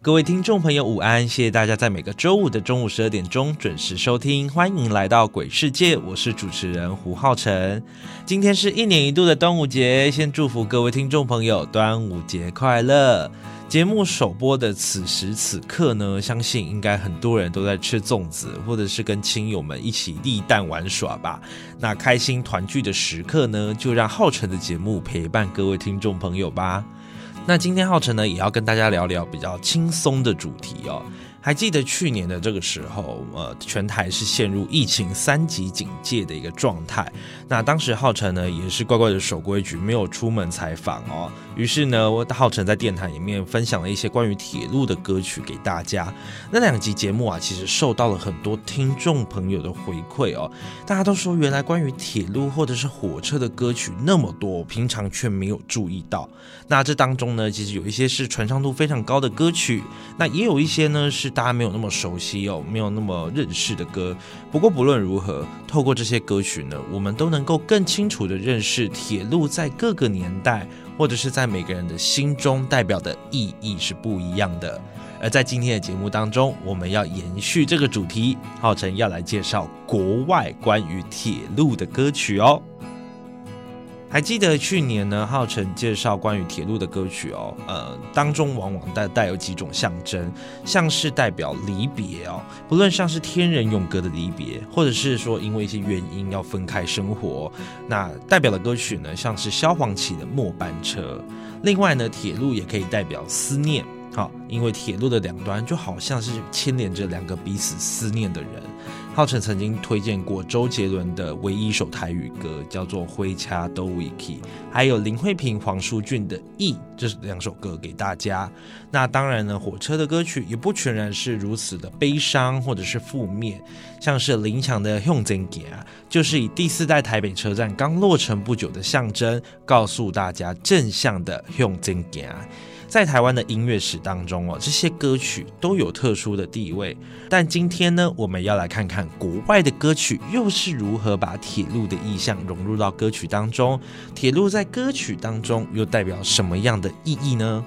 各位听众朋友，午安！谢谢大家在每个周五的中午十二点钟准时收听，欢迎来到鬼世界，我是主持人胡浩辰。今天是一年一度的端午节，先祝福各位听众朋友端午节快乐。节目首播的此时此刻呢，相信应该很多人都在吃粽子，或者是跟亲友们一起立蛋玩耍吧。那开心团聚的时刻呢，就让浩辰的节目陪伴各位听众朋友吧。那今天浩辰呢，也要跟大家聊聊比较轻松的主题哦。还记得去年的这个时候，呃，全台是陷入疫情三级警戒的一个状态。那当时浩辰呢，也是乖乖的守规矩，没有出门采访哦。于是呢，我浩辰在电台里面分享了一些关于铁路的歌曲给大家。那两集节目啊，其实受到了很多听众朋友的回馈哦。大家都说，原来关于铁路或者是火车的歌曲那么多，平常却没有注意到。那这当中呢，其实有一些是传唱度非常高的歌曲，那也有一些呢是大家没有那么熟悉哦，没有那么认识的歌。不过不论如何，透过这些歌曲呢，我们都能够更清楚的认识铁路在各个年代或者是在每个人的心中代表的意义是不一样的。而在今天的节目当中，我们要延续这个主题，浩辰要来介绍国外关于铁路的歌曲哦。还记得去年呢，浩辰介绍关于铁路的歌曲哦，呃，当中往往带带有几种象征，像是代表离别哦，不论像是天人永隔的离别，或者是说因为一些原因要分开生活，那代表的歌曲呢，像是萧煌奇的末班车。另外呢，铁路也可以代表思念，好，因为铁路的两端就好像是牵连着两个彼此思念的人。浩辰曾经推荐过周杰伦的唯一一首台语歌，叫做《灰恰都维基》，还有林慧萍、黄淑俊的《忆》，这是两首歌给大家。那当然呢，火车的歌曲也不全然是如此的悲伤或者是负面，像是林强的《用真给》啊，就是以第四代台北车站刚落成不久的象征，告诉大家正向的用真给啊。在台湾的音乐史当中哦，这些歌曲都有特殊的地位。但今天呢，我们要来看看国外的歌曲又是如何把铁路的意象融入到歌曲当中。铁路在歌曲当中又代表什么样的意义呢？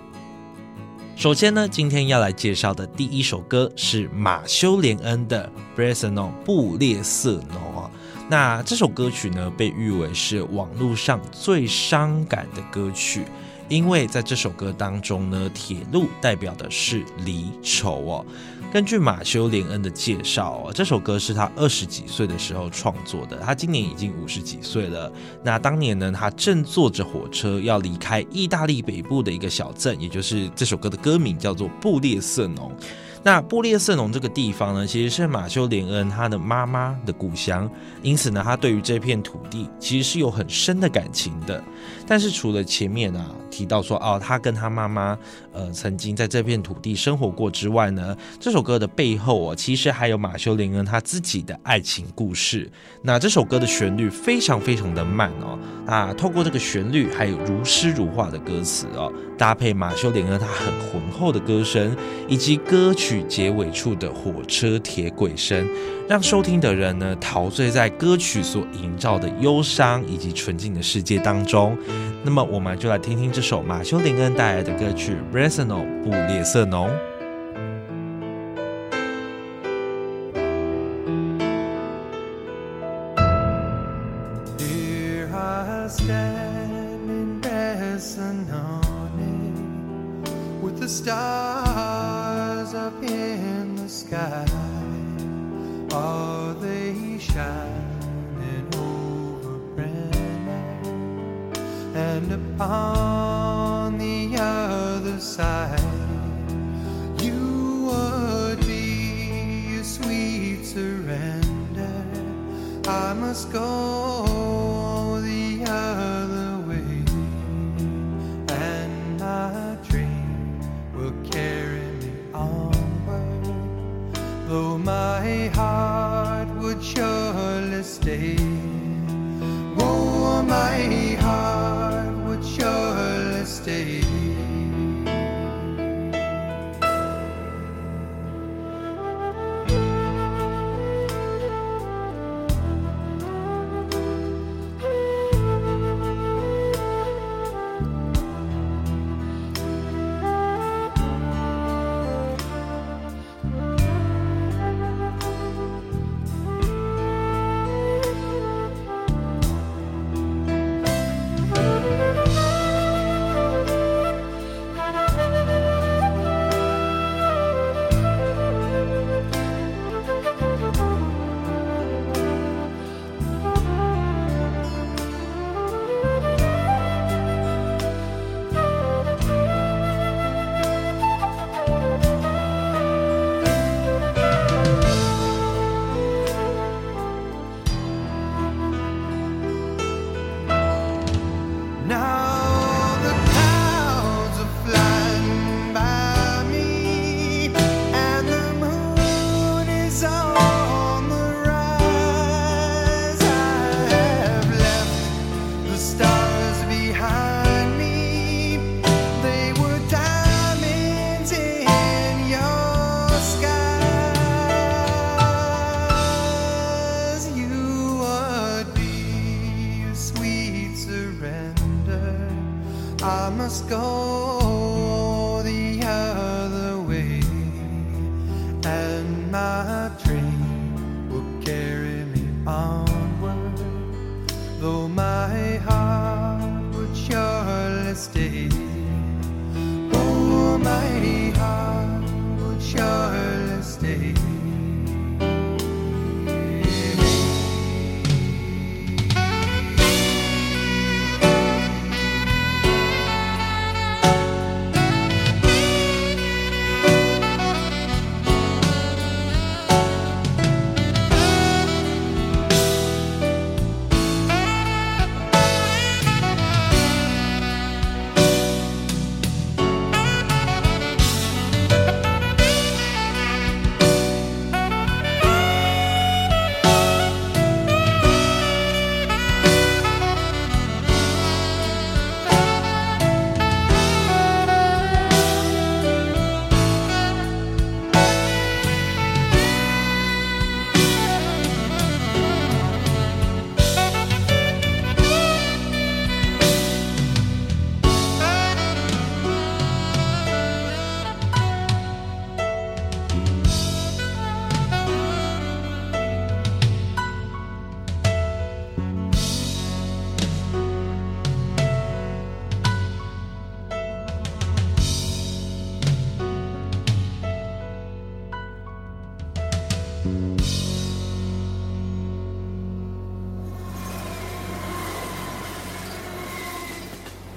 首先呢，今天要来介绍的第一首歌是马修·连恩的《Bressano》布列瑟诺。那这首歌曲呢，被誉为是网络上最伤感的歌曲。因为在这首歌当中呢，铁路代表的是离愁哦。根据马修·连恩的介绍哦，这首歌是他二十几岁的时候创作的。他今年已经五十几岁了。那当年呢，他正坐着火车要离开意大利北部的一个小镇，也就是这首歌的歌名叫做布列瑟农。那布列瑟农这个地方呢，其实是马修·连恩他的妈妈的故乡，因此呢，他对于这片土地其实是有很深的感情的。但是除了前面啊提到说哦，他跟他妈妈呃曾经在这片土地生活过之外呢，这首歌的背后啊，其实还有马修·林恩他自己的爱情故事。那这首歌的旋律非常非常的慢哦，啊，透过这个旋律还有如诗如画的歌词哦，搭配马修·林恩他很浑厚的歌声，以及歌曲结尾处的火车铁轨声，让收听的人呢陶醉在歌曲所营造的忧伤以及纯净的世界当中。那么，我们就来听听这首马修·林恩带来的歌曲《r e s o n a l 布列瑟农》。Are they shining over Brennan and upon the other side? You would be a sweet surrender. I must go.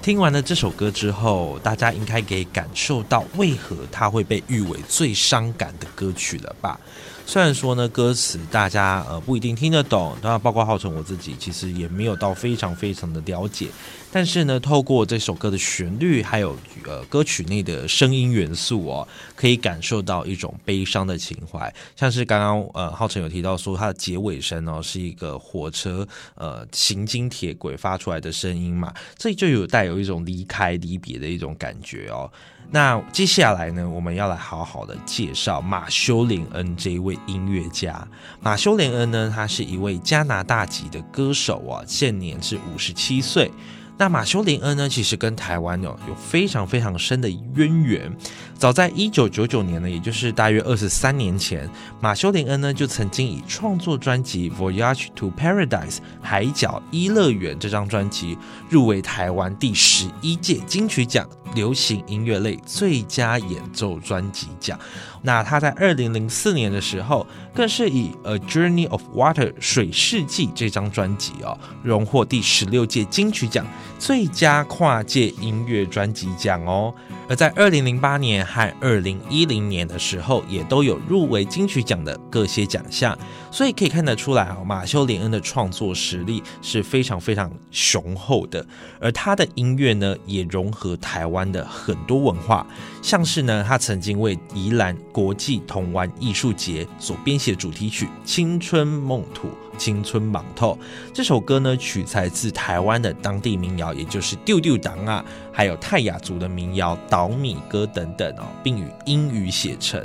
听完了这首歌之后，大家应该可以感受到为何它会被誉为最伤感的歌曲了吧？虽然说呢，歌词大家呃不一定听得懂，当然包括浩辰我自己其实也没有到非常非常的了解，但是呢，透过这首歌的旋律，还有呃歌曲内的声音元素哦，可以感受到一种悲伤的情怀。像是刚刚呃浩辰有提到说，它的结尾声哦是一个火车呃行经铁轨发出来的声音嘛，这就有带有一种离开离别的一种感觉哦。那接下来呢，我们要来好好的介绍马修·林恩这一位音乐家。马修·林恩呢，他是一位加拿大籍的歌手啊，现年是五十七岁。那马修·林恩呢，其实跟台湾有有非常非常深的渊源。早在一九九九年呢，也就是大约二十三年前，马修·林恩呢就曾经以创作专辑《Voyage to Paradise》海角一乐园这张专辑入围台湾第十一届金曲奖流行音乐类最佳演奏专辑奖。那他在二零零四年的时候，更是以《A Journey of Water》水世纪这张专辑哦，荣获第十六届金曲奖最佳跨界音乐专辑奖哦。而在二零零八年和二零一零年的时候，也都有入围金曲奖的各些奖项，所以可以看得出来啊，马修·连恩的创作实力是非常非常雄厚的。而他的音乐呢，也融合台湾的很多文化，像是呢，他曾经为宜兰国际童玩艺术节所编写的主题曲《青春梦土》。青春盲透这首歌呢，取材自台湾的当地民谣，也就是丢丢党啊，还有泰雅族的民谣倒米歌等等哦，并以英语写成，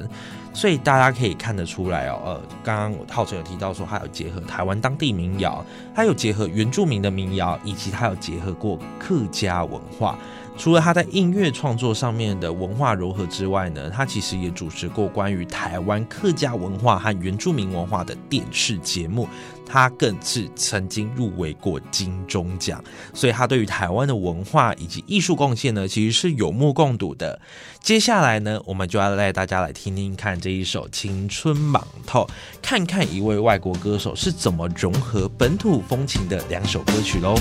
所以大家可以看得出来哦，呃，刚刚浩辰有提到说，还有结合台湾当地民谣，还有结合原住民的民谣，以及他有结合过客家文化。除了他在音乐创作上面的文化融合之外呢，他其实也主持过关于台湾客家文化和原住民文化的电视节目，他更是曾经入围过金钟奖，所以他对于台湾的文化以及艺术贡献呢，其实是有目共睹的。接下来呢，我们就要带大家来听听看这一首《青春莽透》，看看一位外国歌手是怎么融合本土风情的两首歌曲喽。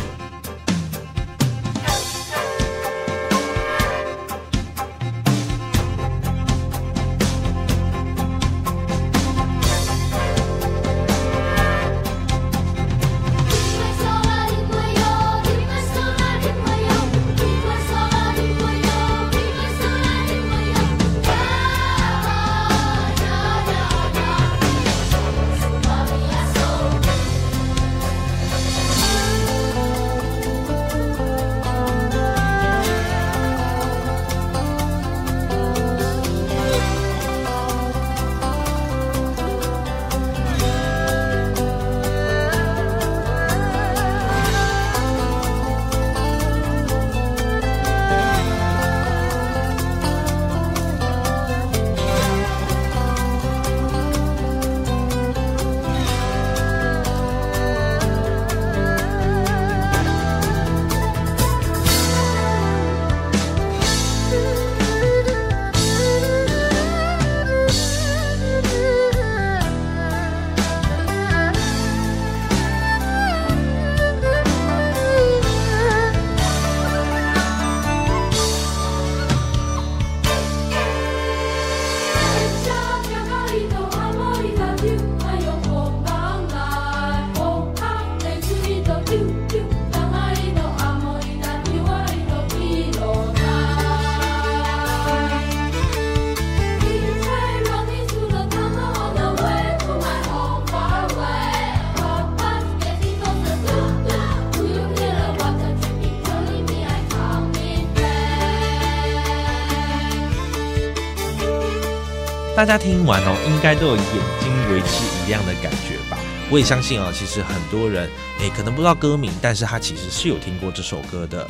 大家听完哦，应该都有眼睛为之一亮的感觉吧？我也相信啊，其实很多人诶，可能不知道歌名，但是他其实是有听过这首歌的。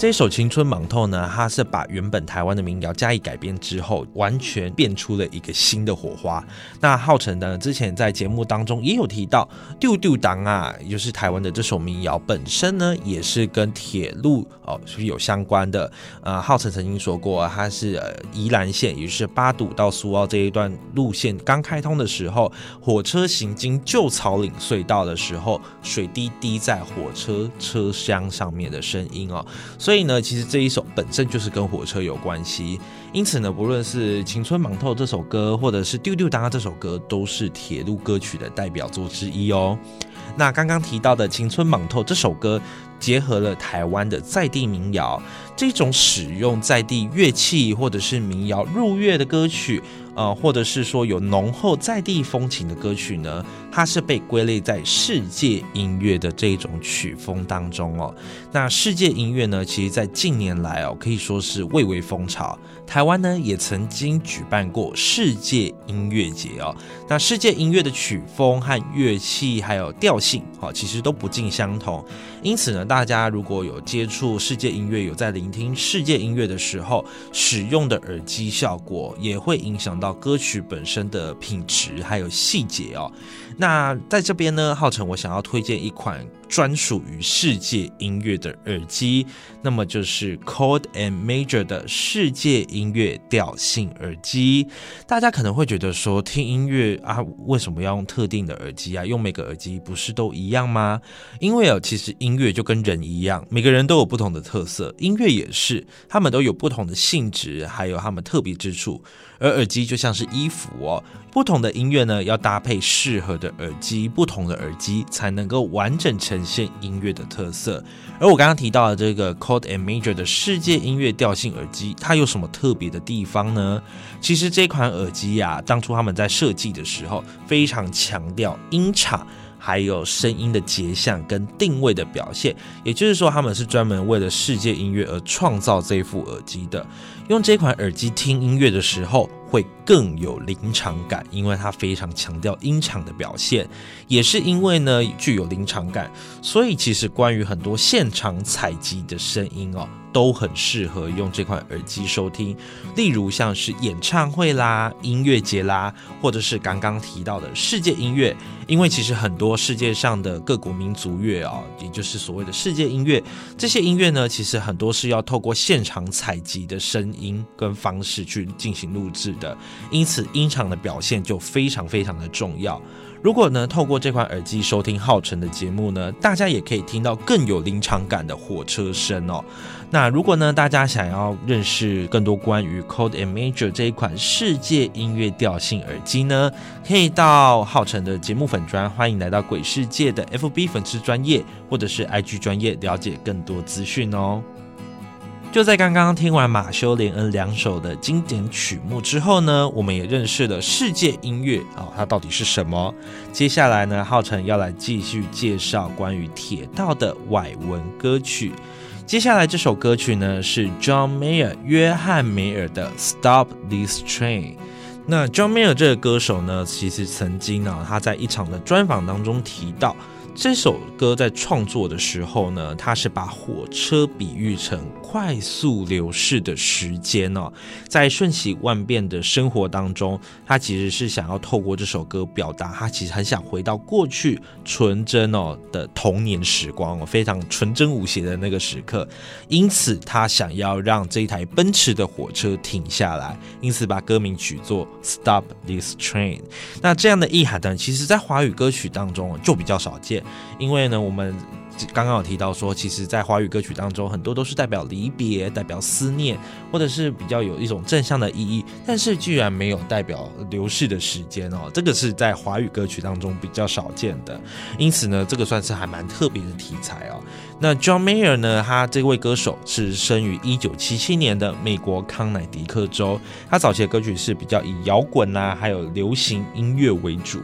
这首《青春莽透》呢，它是把原本台湾的民谣加以改编之后，完全变出了一个新的火花。那浩辰呢，之前在节目当中也有提到，丢丢当啊，也就是台湾的这首民谣本身呢，也是跟铁路哦是有相关的。呃，浩辰曾经说过，它是宜兰县，也就是八堵到苏澳这一段路线刚开通的时候，火车行经旧草岭隧道的时候，水滴滴在火车车厢上面的声音哦。所以呢，其实这一首本身就是跟火车有关系，因此呢，不论是《青春莽透》这首歌，或者是《丢丢当》这首歌，都是铁路歌曲的代表作之一哦。那刚刚提到的《青春莽透》这首歌，结合了台湾的在地民谣，这种使用在地乐器或者是民谣入乐的歌曲。呃，或者是说有浓厚在地风情的歌曲呢，它是被归类在世界音乐的这种曲风当中哦。那世界音乐呢，其实在近年来哦，可以说是蔚为风潮。台湾呢，也曾经举办过世界音乐节哦。那世界音乐的曲风和乐器还有调性，哦，其实都不尽相同。因此呢，大家如果有接触世界音乐，有在聆听世界音乐的时候，使用的耳机效果也会影响到歌曲本身的品质还有细节哦。那在这边呢，浩辰，我想要推荐一款专属于世界音乐的耳机，那么就是 Chord and Major 的世界音乐调性耳机。大家可能会觉得说，听音乐啊，为什么要用特定的耳机啊？用每个耳机不是都一样吗？因为哦，其实音乐就跟人一样，每个人都有不同的特色，音乐也是，他们都有不同的性质，还有他们特别之处。而耳机就像是衣服哦，不同的音乐呢，要搭配适合的耳机，不同的耳机才能够完整成现音乐的特色。而我刚刚提到的这个 c o d e and Major 的世界音乐调性耳机，它有什么特别的地方呢？其实这款耳机呀，当初他们在设计的时候，非常强调音场。还有声音的结像跟定位的表现，也就是说，他们是专门为了世界音乐而创造这副耳机的。用这款耳机听音乐的时候，会更有临场感，因为它非常强调音场的表现。也是因为呢具有临场感，所以其实关于很多现场采集的声音哦。都很适合用这款耳机收听，例如像是演唱会啦、音乐节啦，或者是刚刚提到的世界音乐。因为其实很多世界上的各国民族乐啊，也就是所谓的世界音乐，这些音乐呢，其实很多是要透过现场采集的声音跟方式去进行录制的，因此音场的表现就非常非常的重要。如果呢，透过这款耳机收听浩辰的节目呢，大家也可以听到更有临场感的火车声哦。那如果呢，大家想要认识更多关于 Chord and Major 这一款世界音乐调性耳机呢，可以到浩辰的节目粉专，欢迎来到鬼世界的 FB 粉丝专业或者是 IG 专业，了解更多资讯哦。就在刚刚听完马修·连恩两首的经典曲目之后呢，我们也认识了世界音乐啊，它到底是什么？接下来呢，浩辰要来继续介绍关于铁道的外文歌曲。接下来这首歌曲呢，是 John Mayer 约翰梅尔的《Stop This Train》。那 John Mayer 这个歌手呢，其实曾经呢，他在一场的专访当中提到。这首歌在创作的时候呢，他是把火车比喻成快速流逝的时间哦，在瞬息万变的生活当中，他其实是想要透过这首歌表达，他其实很想回到过去纯真哦的童年时光哦，非常纯真无邪的那个时刻，因此他想要让这一台奔驰的火车停下来，因此把歌名取作 Stop This Train。那这样的意涵呢，其实在华语歌曲当中就比较少见。因为呢，我们刚刚有提到说，其实，在华语歌曲当中，很多都是代表离别、代表思念，或者是比较有一种正向的意义。但是，居然没有代表流逝的时间哦，这个是在华语歌曲当中比较少见的。因此呢，这个算是还蛮特别的题材哦。那 John Mayer 呢，他这位歌手是生于一九七七年的美国康乃狄克州。他早期的歌曲是比较以摇滚啊，还有流行音乐为主。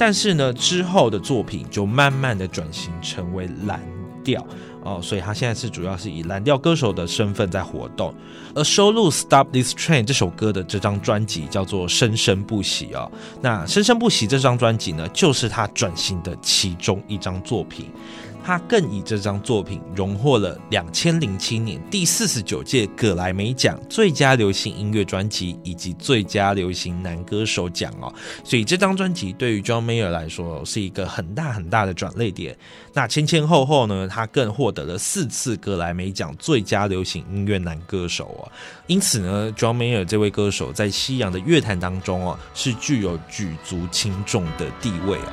但是呢，之后的作品就慢慢的转型成为蓝调哦，所以他现在是主要是以蓝调歌手的身份在活动。而收录《Stop This Train》这首歌的这张专辑叫做《生生不息》哦。那《生生不息》这张专辑呢，就是他转型的其中一张作品。他更以这张作品荣获了两千零七年第四十九届葛莱美奖最佳流行音乐专辑以及最佳流行男歌手奖哦，所以这张专辑对于 John Mayer 来说是一个很大很大的转捩点。那前前后后呢，他更获得了四次葛莱美奖最佳流行音乐男歌手哦。因此呢，John Mayer 这位歌手在西洋的乐坛当中哦，是具有举足轻重的地位哦。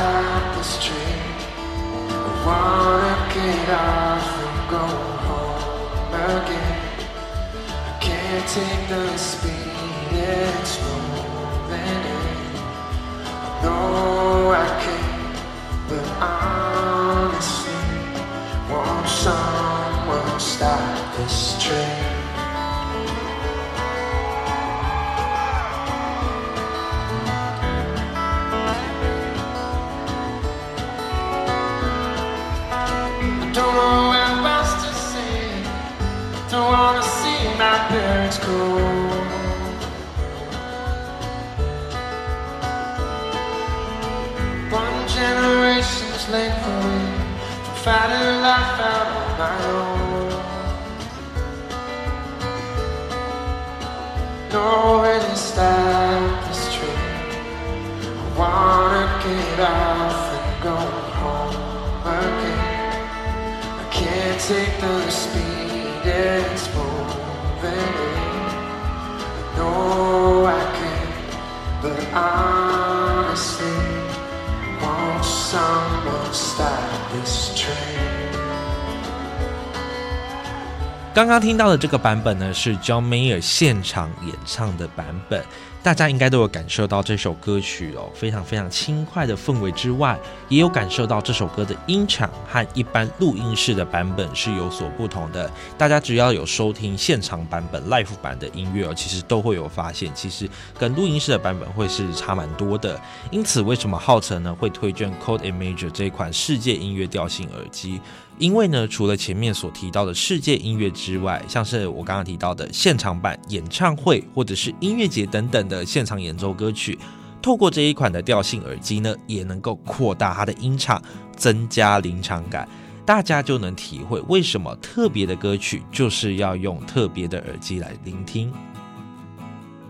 wanna get off go home again. I can't take the speed it's moving in. Know I can, but honestly, won't someone stop this train? Parents go. One generation's length away from finding life out on my own. Nowhere to stop this train. I wanna get off and go home again. I can't take the speed 刚刚听到的这个版本呢，是 John Mayer 现场演唱的版本。大家应该都有感受到这首歌曲哦，非常非常轻快的氛围之外，也有感受到这首歌的音场和一般录音室的版本是有所不同的。大家只要有收听现场版本 live 版的音乐哦，其实都会有发现，其实跟录音室的版本会是差蛮多的。因此，为什么浩辰呢会推荐 Code and Major 这一款世界音乐调性耳机？因为呢，除了前面所提到的世界音乐之外，像是我刚刚提到的现场版演唱会或者是音乐节等等的现场演奏歌曲，透过这一款的调性耳机呢，也能够扩大它的音场，增加临场感，大家就能体会为什么特别的歌曲就是要用特别的耳机来聆听。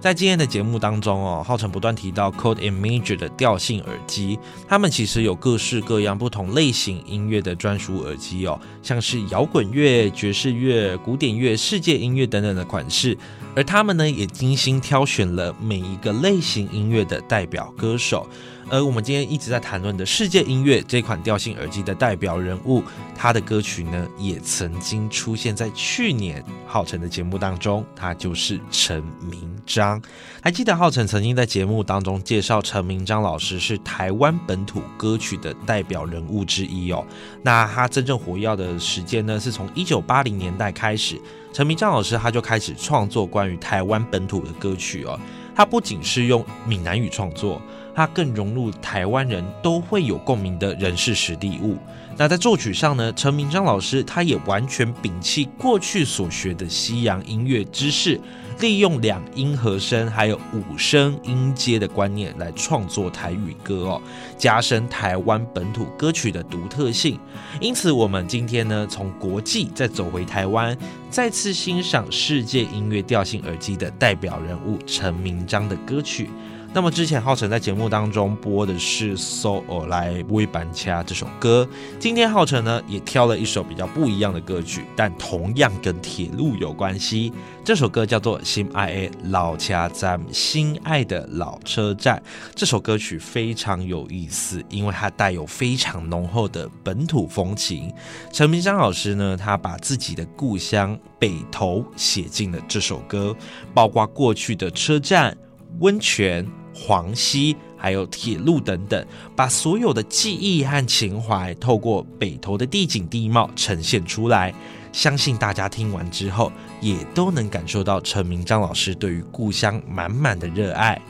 在今天的节目当中哦，浩辰不断提到 Code Imager 的调性耳机，他们其实有各式各样不同类型音乐的专属耳机哦，像是摇滚乐、爵士乐、古典乐、世界音乐等等的款式，而他们呢也精心挑选了每一个类型音乐的代表歌手。而我们今天一直在谈论的世界音乐这款调性耳机的代表人物，他的歌曲呢也曾经出现在去年浩辰的节目当中，他就是陈明章。还记得浩辰曾经在节目当中介绍陈明章老师是台湾本土歌曲的代表人物之一哦。那他真正活跃的时间呢，是从一九八零年代开始，陈明章老师他就开始创作关于台湾本土的歌曲哦。他不仅是用闽南语创作。它更融入台湾人都会有共鸣的人事实地物。那在作曲上呢，陈明章老师他也完全摒弃过去所学的西洋音乐知识，利用两音和声还有五声音阶的观念来创作台语歌哦，加深台湾本土歌曲的独特性。因此，我们今天呢，从国际再走回台湾，再次欣赏世界音乐调性耳机的代表人物陈明章的歌曲。那么之前浩辰在节目当中播的是《So 来微板掐》这首歌，今天浩辰呢也挑了一首比较不一样的歌曲，但同样跟铁路有关系。这首歌叫做《心爱老车站》，心爱的老车站。这首歌曲非常有意思，因为它带有非常浓厚的本土风情。陈明章老师呢，他把自己的故乡北投写进了这首歌，包括过去的车站、温泉。黄溪，还有铁路等等，把所有的记忆和情怀透过北投的地景地貌呈现出来。相信大家听完之后，也都能感受到陈明章老师对于故乡满满的热爱。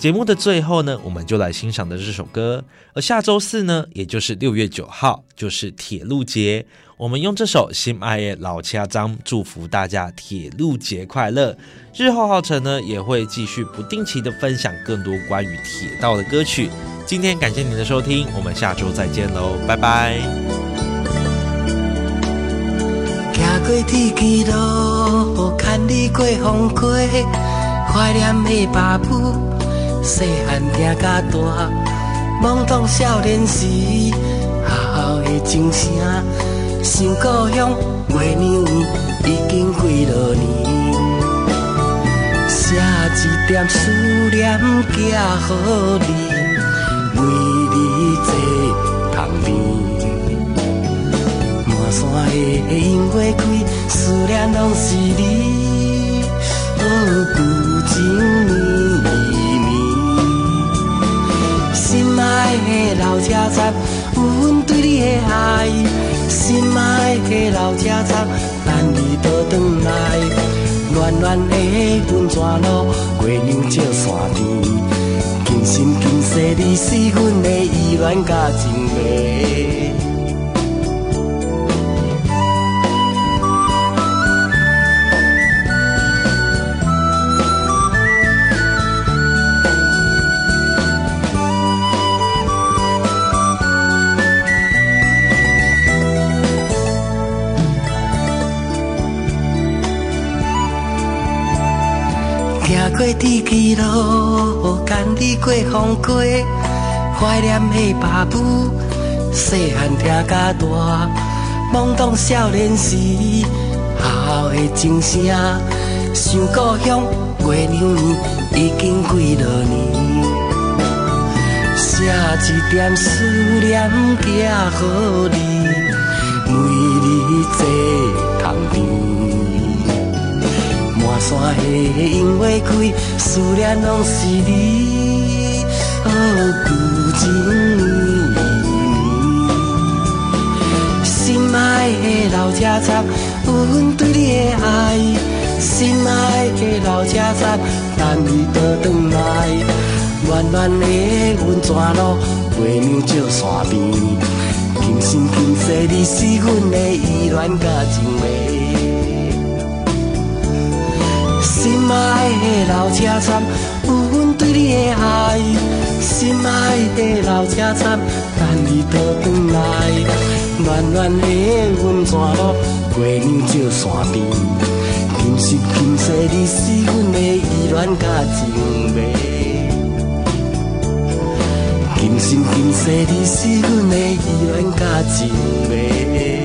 节目的最后呢，我们就来欣赏的这首歌。而下周四呢，也就是六月九号，就是铁路节。我们用这首《心爱的老家章》祝福大家铁路节快乐。日后浩辰呢，也会继续不定期的分享更多关于铁道的歌曲。今天感谢您的收听，我们下周再见喽，拜拜。细汉听甲大，懵懂少年时，好好的钟声，想故乡月娘已经几落年。写一点思念寄予你，为你坐窗边。满山的樱花开，思念拢是你。车站，有阮对你的爱。心爱的老车站，等你倒转来。暖暖的温泉路，月亮照山田，今生今世你是阮的依恋甲情迷。天气路，牵你过风过，怀念的爸母，细汉听甲大，懵懂少年时，校的钟声，想故乡月亮圆，已经几落年。写一点思念寄予你，每日坐。山的樱花开，思念拢是你。哦，旧情绵绵，心爱的老车站，阮对你的爱。心爱的老车站，等你倒转来。暖暖的温泉路，月亮照山边，今生今世，你是阮的依恋甲情迷。心爱的老车站，有阮对你的爱。心爱的老车站，等你倒转来。暖暖的温泉路，月亮照山边，今生今世，你是阮的依恋甲情迷。今生今世，你是阮的依恋甲情迷。